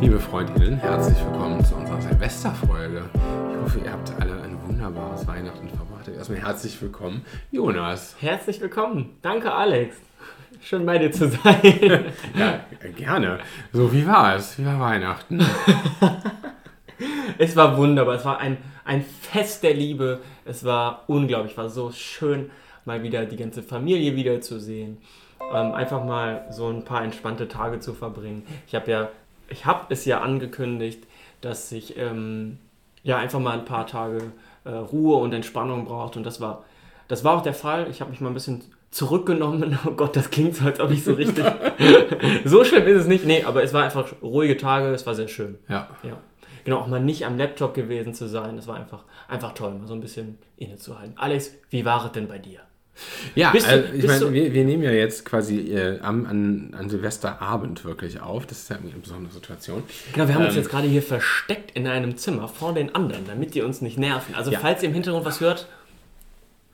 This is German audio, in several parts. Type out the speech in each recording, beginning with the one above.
Liebe Freundinnen, herzlich willkommen zu unserer Silvesterfolge. Ich hoffe, ihr habt alle ein wunderbares Weihnachten verbracht. Erstmal herzlich willkommen, Jonas. Herzlich willkommen. Danke, Alex. Schön bei dir zu sein. Ja, gerne. So, wie war es? Wie war Weihnachten? es war wunderbar. Es war ein, ein Fest der Liebe. Es war unglaublich. Es war so schön, mal wieder die ganze Familie wiederzusehen. Ähm, einfach mal so ein paar entspannte Tage zu verbringen. Ich habe ja, ich habe es ja angekündigt, dass ich ähm, ja einfach mal ein paar Tage äh, Ruhe und Entspannung braucht und das war, das war auch der Fall. Ich habe mich mal ein bisschen zurückgenommen. Oh Gott, das klingt so, als ob ich so richtig. so schlimm ist es nicht. Nee, aber es war einfach ruhige Tage, es war sehr schön. Ja. Ja. Genau, auch mal nicht am Laptop gewesen zu sein. Das war einfach, einfach toll, mal so ein bisschen innezuhalten. Alex, wie war es denn bei dir? Ja, Bist du- also, ich meine, wir, wir nehmen ja jetzt quasi äh, am, an, an Silvesterabend wirklich auf. Das ist ja eine besondere Situation. Genau, wir haben uns Ähm. jetzt gerade hier versteckt in einem Zimmer vor den anderen, damit die uns nicht nerven. Also, Ja. falls ihr im Hintergrund was hört,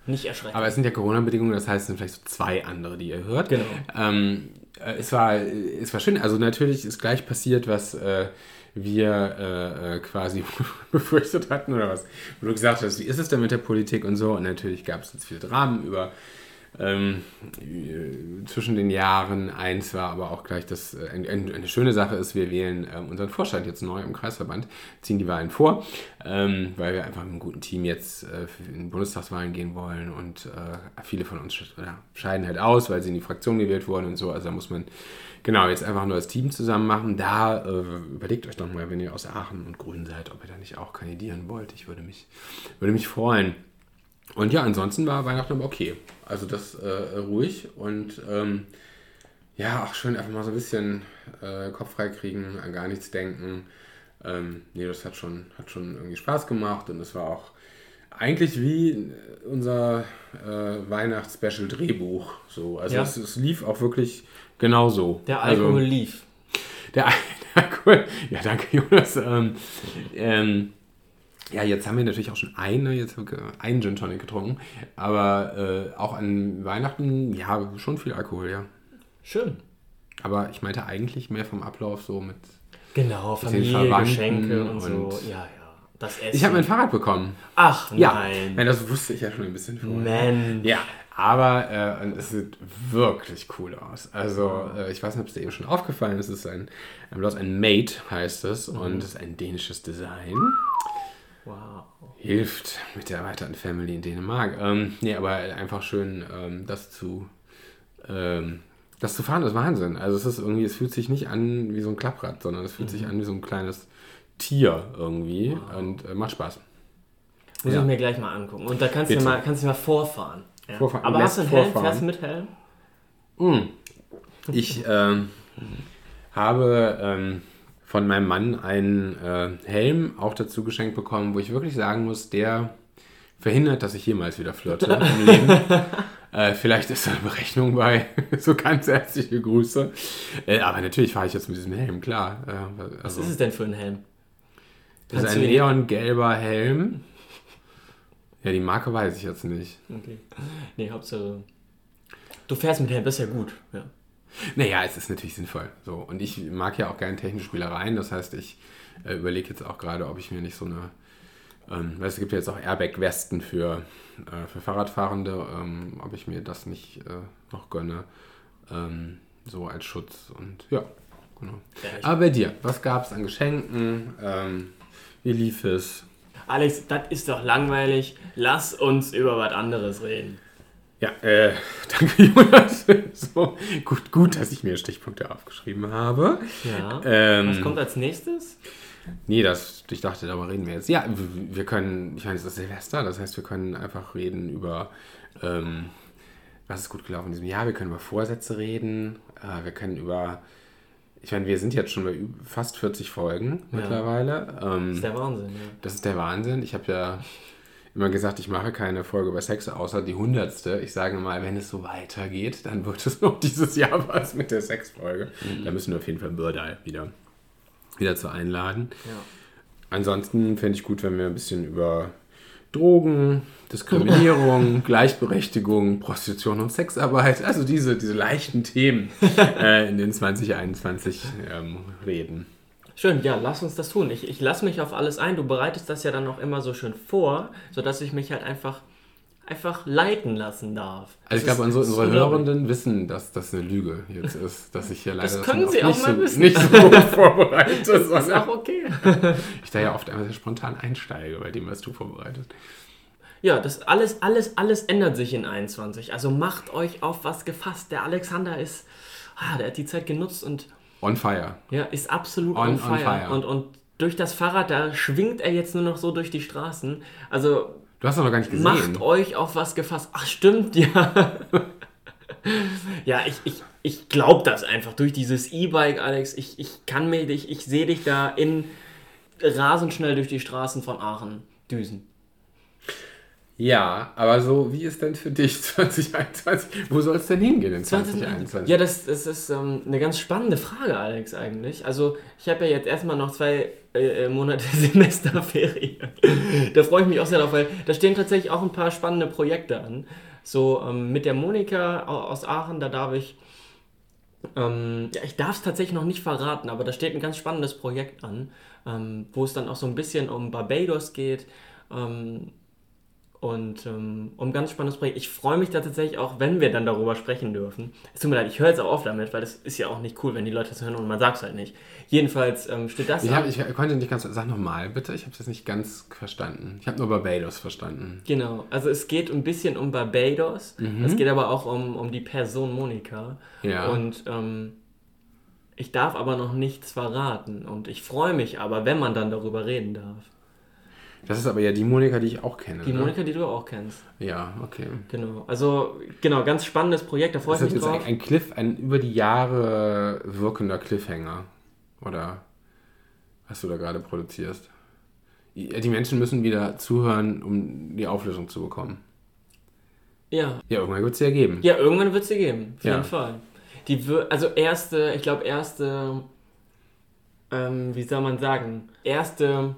nicht erschrecken. Aber es sind ja Corona-Bedingungen, das heißt, es sind vielleicht so zwei andere, die ihr hört. Genau. Ähm, äh, es, war, es war schön. Also natürlich ist gleich passiert, was äh, wir äh, äh, quasi befürchtet hatten oder was. Wo du gesagt hast, wie ist es denn mit der Politik und so. Und natürlich gab es jetzt viele Dramen über ähm, äh, zwischen den Jahren. Eins war aber auch gleich, dass äh, ein, ein, eine schöne Sache ist, wir wählen ähm, unseren Vorstand jetzt neu im Kreisverband, ziehen die Wahlen vor, ähm, weil wir einfach mit einem guten Team jetzt äh, in Bundestagswahlen gehen wollen und äh, viele von uns oder scheiden halt aus, weil sie in die Fraktion gewählt wurden und so. Also da muss man genau jetzt einfach nur das Team zusammen machen. Da äh, überlegt euch doch mal, wenn ihr aus Aachen und Grün seid, ob ihr da nicht auch kandidieren wollt. Ich würde mich, würde mich freuen. Und ja, ansonsten war Weihnachten aber okay. Also das äh, ruhig und ähm, ja, auch schön einfach mal so ein bisschen äh, Kopf frei kriegen, an gar nichts denken. Ähm, nee, das hat schon, hat schon irgendwie Spaß gemacht und es war auch eigentlich wie unser äh, Weihnachts-Special-Drehbuch. So. Also Ja. es, es lief auch wirklich genau so. der also, Alkohol lief. der, der Alkohol. Ja, danke, Jonas. Ähm, ähm, ja, jetzt haben wir natürlich auch schon eine, jetzt einen Gin Tonic getrunken, aber äh, auch an Weihnachten, ja, schon viel Alkohol, ja. Schön. Aber ich meinte eigentlich mehr vom Ablauf so mit. Genau, den Familie, Geschenke und, so. und- Ja, ja. Das Essen. Ich habe mein Fahrrad bekommen. Ach Ja, nein. Nein, das wusste ich ja schon ein bisschen vorher. Mensch. Ja, aber äh, es sieht wirklich cool aus. Also, äh, ich weiß nicht, ob es dir eben schon aufgefallen ist. Es ist ein, ein, bloß ein Mate, heißt es, und es ist ein dänisches Design. Wow. hilft mit der erweiterten Family in Dänemark. Ähm, nee, aber einfach schön, ähm, das zu ähm, das zu fahren ist Wahnsinn. Also es ist irgendwie, es fühlt sich nicht an wie so ein Klapprad, sondern es fühlt sich an wie so ein kleines Tier irgendwie und äh, macht Spaß. Muss Ja. ich mir gleich mal angucken. Und da kannst du Bitte. mal, kannst du mal vorfahren. Ja. Vorfahren. Aber hast du einen Lässt Helm? Fährst du mit Helm? Ich ähm, habe ähm, von meinem Mann einen äh, Helm auch dazu geschenkt bekommen, wo ich wirklich sagen muss, der verhindert, dass ich jemals wieder flirte im Leben. Äh, vielleicht ist da eine Berechnung bei. so ganz herzliche Grüße. Äh, aber natürlich fahre ich jetzt mit diesem Helm, klar. Äh, Was also, ist es denn für ein Helm? das ist ein neongelber Helm. Ja, die Marke weiß ich jetzt nicht. Okay. Nee, Hauptsache. Du fährst mit Helm, das ist ja gut. Ja. Naja, es ist natürlich sinnvoll. So. Und ich mag ja auch gerne technische Spielereien. Das heißt, ich äh, überlege jetzt auch gerade, ob ich mir nicht so eine. Ähm, weil es gibt ja jetzt auch Airbag-Westen für, äh, für Fahrradfahrende, ähm, ob ich mir das nicht äh, noch gönne. Ähm, so als Schutz. Und ja, genau. Ja, Aber bei dir, was gab es an Geschenken? Ähm, wie lief es? Alex, das ist doch langweilig. Lass uns über was anderes reden. Ja, äh, danke Jonas. so, gut, gut, dass ich mir Stichpunkte aufgeschrieben habe. Ja. Ähm, Was kommt als nächstes? Nee, das, ich dachte, darüber reden wir jetzt. Ja, wir können, ich meine, es ist Silvester, das heißt, wir können einfach reden über, ähm, was ist gut gelaufen in diesem Jahr. Wir können über Vorsätze reden. Äh, wir können über, ich meine, wir sind jetzt schon bei fast 40 Folgen mittlerweile. Das Ähm, ist der Wahnsinn, ja. das ist der Wahnsinn. Ich habe ja immer gesagt, ich mache keine Folge über Sex, außer die hundertste. Ich sage mal, wenn es so weitergeht, dann wird es noch dieses Jahr was mit der Sexfolge. Da müssen wir auf jeden Fall Birdal wieder, wieder zu einladen. ja. Ansonsten fände ich gut, wenn wir ein bisschen über Drogen, Diskriminierung, Gleichberechtigung, Prostitution und Sexarbeit, also diese, diese leichten Themen äh, in den 2021 ähm, reden. Schön, ja, lass uns das tun. Ich, ich lasse mich auf alles ein. Du bereitest das ja dann auch immer so schön vor, sodass ich mich halt einfach, einfach leiten lassen darf. Also ich glaube, unsere, unsere Hörenden wissen, dass das eine Lüge jetzt ist, dass ich hier leider das können sie auch nicht, mal so, wissen. nicht so vorbereitet. Das ist auch okay. ich da ja oft einmal sehr spontan einsteige bei dem, was du vorbereitest. Ja, das alles, alles, alles ändert sich in 21. Also macht euch auf was gefasst. Der Alexander ist, ah, der hat die Zeit genutzt und On fire. ja, ist absolut On- on, on fire. fire. Und, und durch das Fahrrad, da schwingt er jetzt nur noch so durch die Straßen. Also Du hast noch gar nicht gesehen. macht euch auf was gefasst. Ach, stimmt, ja. ja, ich, ich, ich glaube das einfach durch dieses E-Bike, Alex. Ich, ich kann mir dich, ich sehe dich da in rasend schnell durch die Straßen von Aachen düsen. Ja, aber so, wie ist denn für dich 2021? Wo soll es denn hingehen in 2021? Ja, das, das ist ähm, eine ganz spannende Frage, Alex, eigentlich. Also, ich habe ja jetzt erstmal noch zwei äh, Monate Semesterferien. da freue ich mich auch sehr drauf, weil da stehen tatsächlich auch ein paar spannende Projekte an. So ähm, mit der Monika au- aus Aachen, da darf ich. Ähm, ja, ich darf es tatsächlich noch nicht verraten, aber da steht ein ganz spannendes Projekt an, ähm, wo es dann auch so ein bisschen um Barbados geht. Und ähm, um ganz spannendes Projekt. Ich freue mich da tatsächlich auch, wenn wir dann darüber sprechen dürfen. Es tut mir leid, ich höre jetzt auch auf damit, weil das ist ja auch nicht cool, wenn die Leute das hören und man sagt es halt nicht. Jedenfalls ähm, steht das Ich, hab, ich konnte nicht ganz. Sag nochmal, bitte. Ich habe es jetzt nicht ganz verstanden. Ich habe nur Barbados verstanden. Genau, also es geht ein bisschen um Barbados. Mhm. Es geht aber auch um, um die Person Monika. Ja. Und ähm, ich darf aber noch nichts verraten. Und ich freue mich aber, wenn man dann darüber reden darf. Das ist aber ja die Monika, die ich auch kenne. Die ne? Monika, die du auch kennst. Ja, okay. Genau. Also, genau, ganz spannendes Projekt, da freue ich ist mich jetzt drauf. ein, ein Cliff, ein über die Jahre wirkender Cliffhanger. Oder was du da gerade produzierst. Die Menschen müssen wieder zuhören, um die Auflösung zu bekommen. Ja, Ja, irgendwann wird es ja geben. Ja, irgendwann wird sie geben, auf Ja. jeden Fall. Die also erste, ich glaube erste, ähm, wie soll man sagen, erste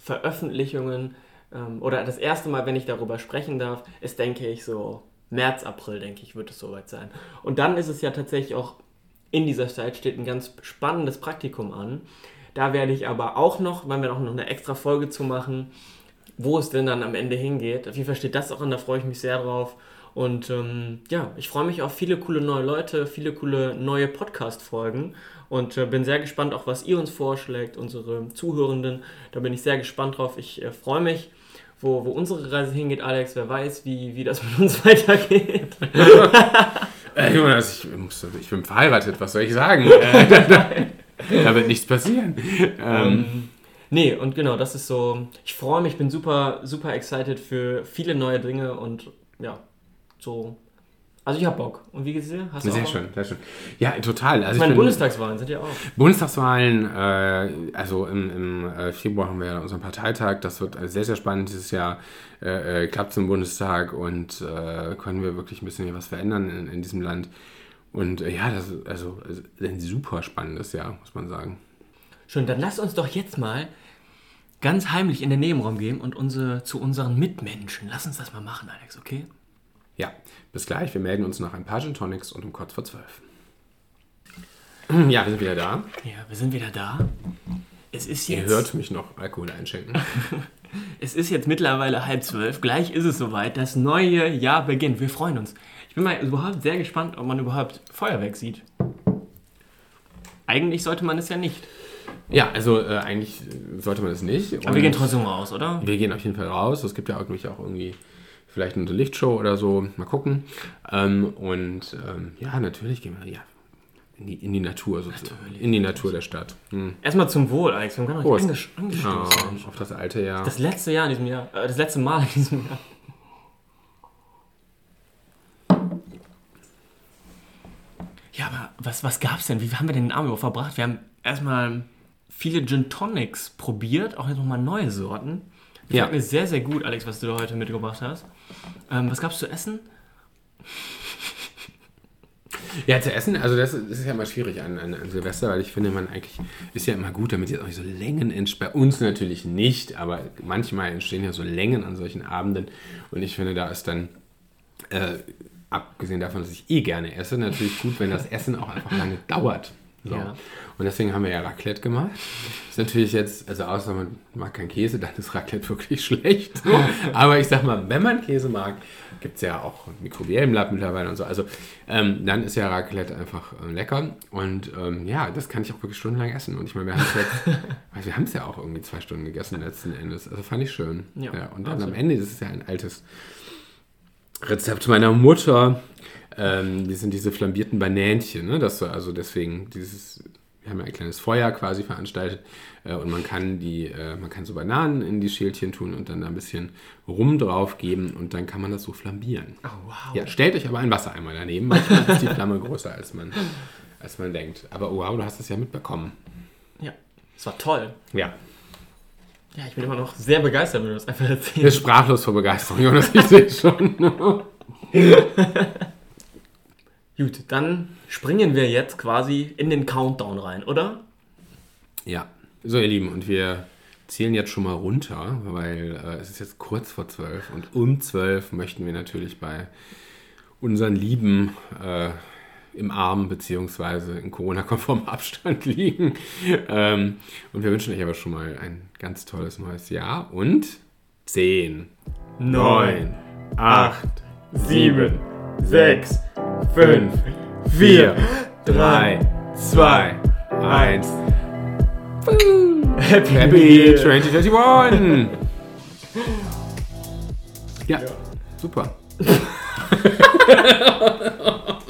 Veröffentlichungen ähm, oder das erste Mal, wenn ich darüber sprechen darf, ist, denke ich, so März, April, denke ich, wird es soweit sein. Und dann ist es ja tatsächlich auch, in dieser Zeit steht ein ganz spannendes Praktikum an. Da werde ich aber auch noch, weil wir auch noch eine extra Folge zu machen, wo es denn dann am Ende hingeht. Auf jeden Fall steht das auch an, da freue ich mich sehr drauf. Und ähm, ja, ich freue mich auf viele coole neue Leute, viele coole neue Podcast-Folgen und äh, bin sehr gespannt auch, was ihr uns vorschlägt, unsere Zuhörenden. Da bin ich sehr gespannt drauf. Ich äh, freue mich, wo, wo unsere Reise hingeht, Alex. Wer weiß, wie, wie das mit uns weitergeht. Äh, Jonas, ich, muss, ich bin verheiratet, was soll ich sagen? Äh, da, da wird nichts passieren. Ähm, Nee, und genau, das ist so. Ich freue mich, bin super, super excited für viele neue Dinge und ja, so. Also ich hab Bock. Und wie geht's dir? Hast du sehr auch schön, sehr schön. Ja, total. Also Ich meine, Bundestagswahlen sind ja auch. Bundestagswahlen, äh, also im, im äh, Februar haben wir ja unseren Parteitag. Das wird äh, sehr, sehr spannend dieses Jahr. Äh, äh, klappt es im Bundestag und äh, können wir wirklich ein bisschen hier was verändern in, in diesem Land. Und äh, ja, das ist also äh, ein super spannendes Jahr, muss man sagen. Schön, dann lass uns doch jetzt mal ganz heimlich in den Nebenraum gehen und unsere, zu unseren Mitmenschen. Lass uns das mal machen, Alex, okay? Ja, bis gleich. Wir melden uns nach ein paar Gin Tonics und um kurz vor zwölf. Ja, wir sind wieder da. Ja, wir sind wieder da. Es ist Ihr jetzt, hört mich noch Alkohol einschenken. es ist jetzt mittlerweile halb zwölf. Gleich ist es soweit. Das neue Jahr beginnt. Wir freuen uns. Ich bin mal überhaupt sehr gespannt, ob man überhaupt Feuerwerk sieht. Eigentlich sollte man es ja nicht. Ja, also äh, eigentlich sollte man das nicht. Aber wir gehen trotzdem raus, oder? Wir gehen auf jeden Fall raus. Es gibt ja irgendwie auch irgendwie vielleicht eine Lichtshow oder so. Mal gucken. Ähm, und ähm, ja, natürlich gehen wir ja, in, die, in die Natur sozusagen. Natürlich. In die Natur der Stadt. Hm. Erstmal zum Wohl, Alex. Wir haben gar nicht anges Ah, angestoßen. auf das alte Jahr. Das letzte Jahr in diesem Jahr. Äh, das letzte Mal in diesem Jahr. Ja, aber was, was gab's denn? Wie haben wir denn den Abend überhaupt verbracht? Wir haben erstmal viele Gin Tonics probiert, auch jetzt nochmal neue Sorten. Ja. Gefällt mir sehr, sehr gut, Alex, was du da heute mitgebracht hast. Ähm, was gab's zu essen? Ja, zu essen, also das, das ist ja immer schwierig an, an, an Silvester, weil ich finde, man eigentlich ist ja immer gut, damit jetzt auch nicht so Längen entstehen. Bei uns natürlich nicht, aber manchmal entstehen ja so Längen an solchen Abenden. Und ich finde, da ist dann, äh, abgesehen davon, dass ich eh gerne esse, natürlich gut, wenn das Essen auch einfach lange dauert. So. Ja. Und deswegen haben wir ja Raclette gemacht. Ist natürlich jetzt, also außer man mag keinen Käse, dann ist Raclette wirklich schlecht. So. Aber ich sag mal, wenn man Käse mag, gibt es ja auch Mikrobiellenblatt mittlerweile und so. Also ähm, dann ist ja Raclette einfach äh, lecker. Und ähm, ja, das kann ich auch wirklich stundenlang essen. Und ich meine, wir haben es also wir haben es ja auch irgendwie zwei Stunden gegessen letzten Endes. Also fand ich schön. Ja, und dann am absolut. Ende, das ist ja ein altes Rezept meiner Mutter. Ähm, die sind diese flambierten Banänchen, ne? Das so, also deswegen dieses, wir haben ja ein kleines Feuer quasi veranstaltet äh, und man kann die, äh, man kann so Bananen in die Schälchen tun und dann da ein bisschen Rum drauf geben und dann kann man das so flambieren. Oh, wow. Ja, stellt euch aber einen Wassereimer daneben. Manchmal ist die Flamme größer als man, als man denkt. Aber wow, du hast es ja mitbekommen. Ja, es war toll. Ja. Ja, ich bin immer noch sehr begeistert, wenn du das einfach Ich erzählst. bin sprachlos vor Begeisterung, Jonas, ich sehe schon. Gut, dann springen wir jetzt quasi in den Countdown rein, oder? Ja, so ihr Lieben, und wir zählen jetzt schon mal runter, weil äh, es ist jetzt kurz vor zwölf und um zwölf möchten wir natürlich bei unseren Lieben äh, im Arm beziehungsweise in Corona-konformem Abstand liegen. Ähm, und wir wünschen euch aber schon mal ein ganz tolles neues Jahr und zehn, neun, acht, sieben, sechs, fünf, vier, drei, zwei, eins. Happy, Happy 2021! Ja, super.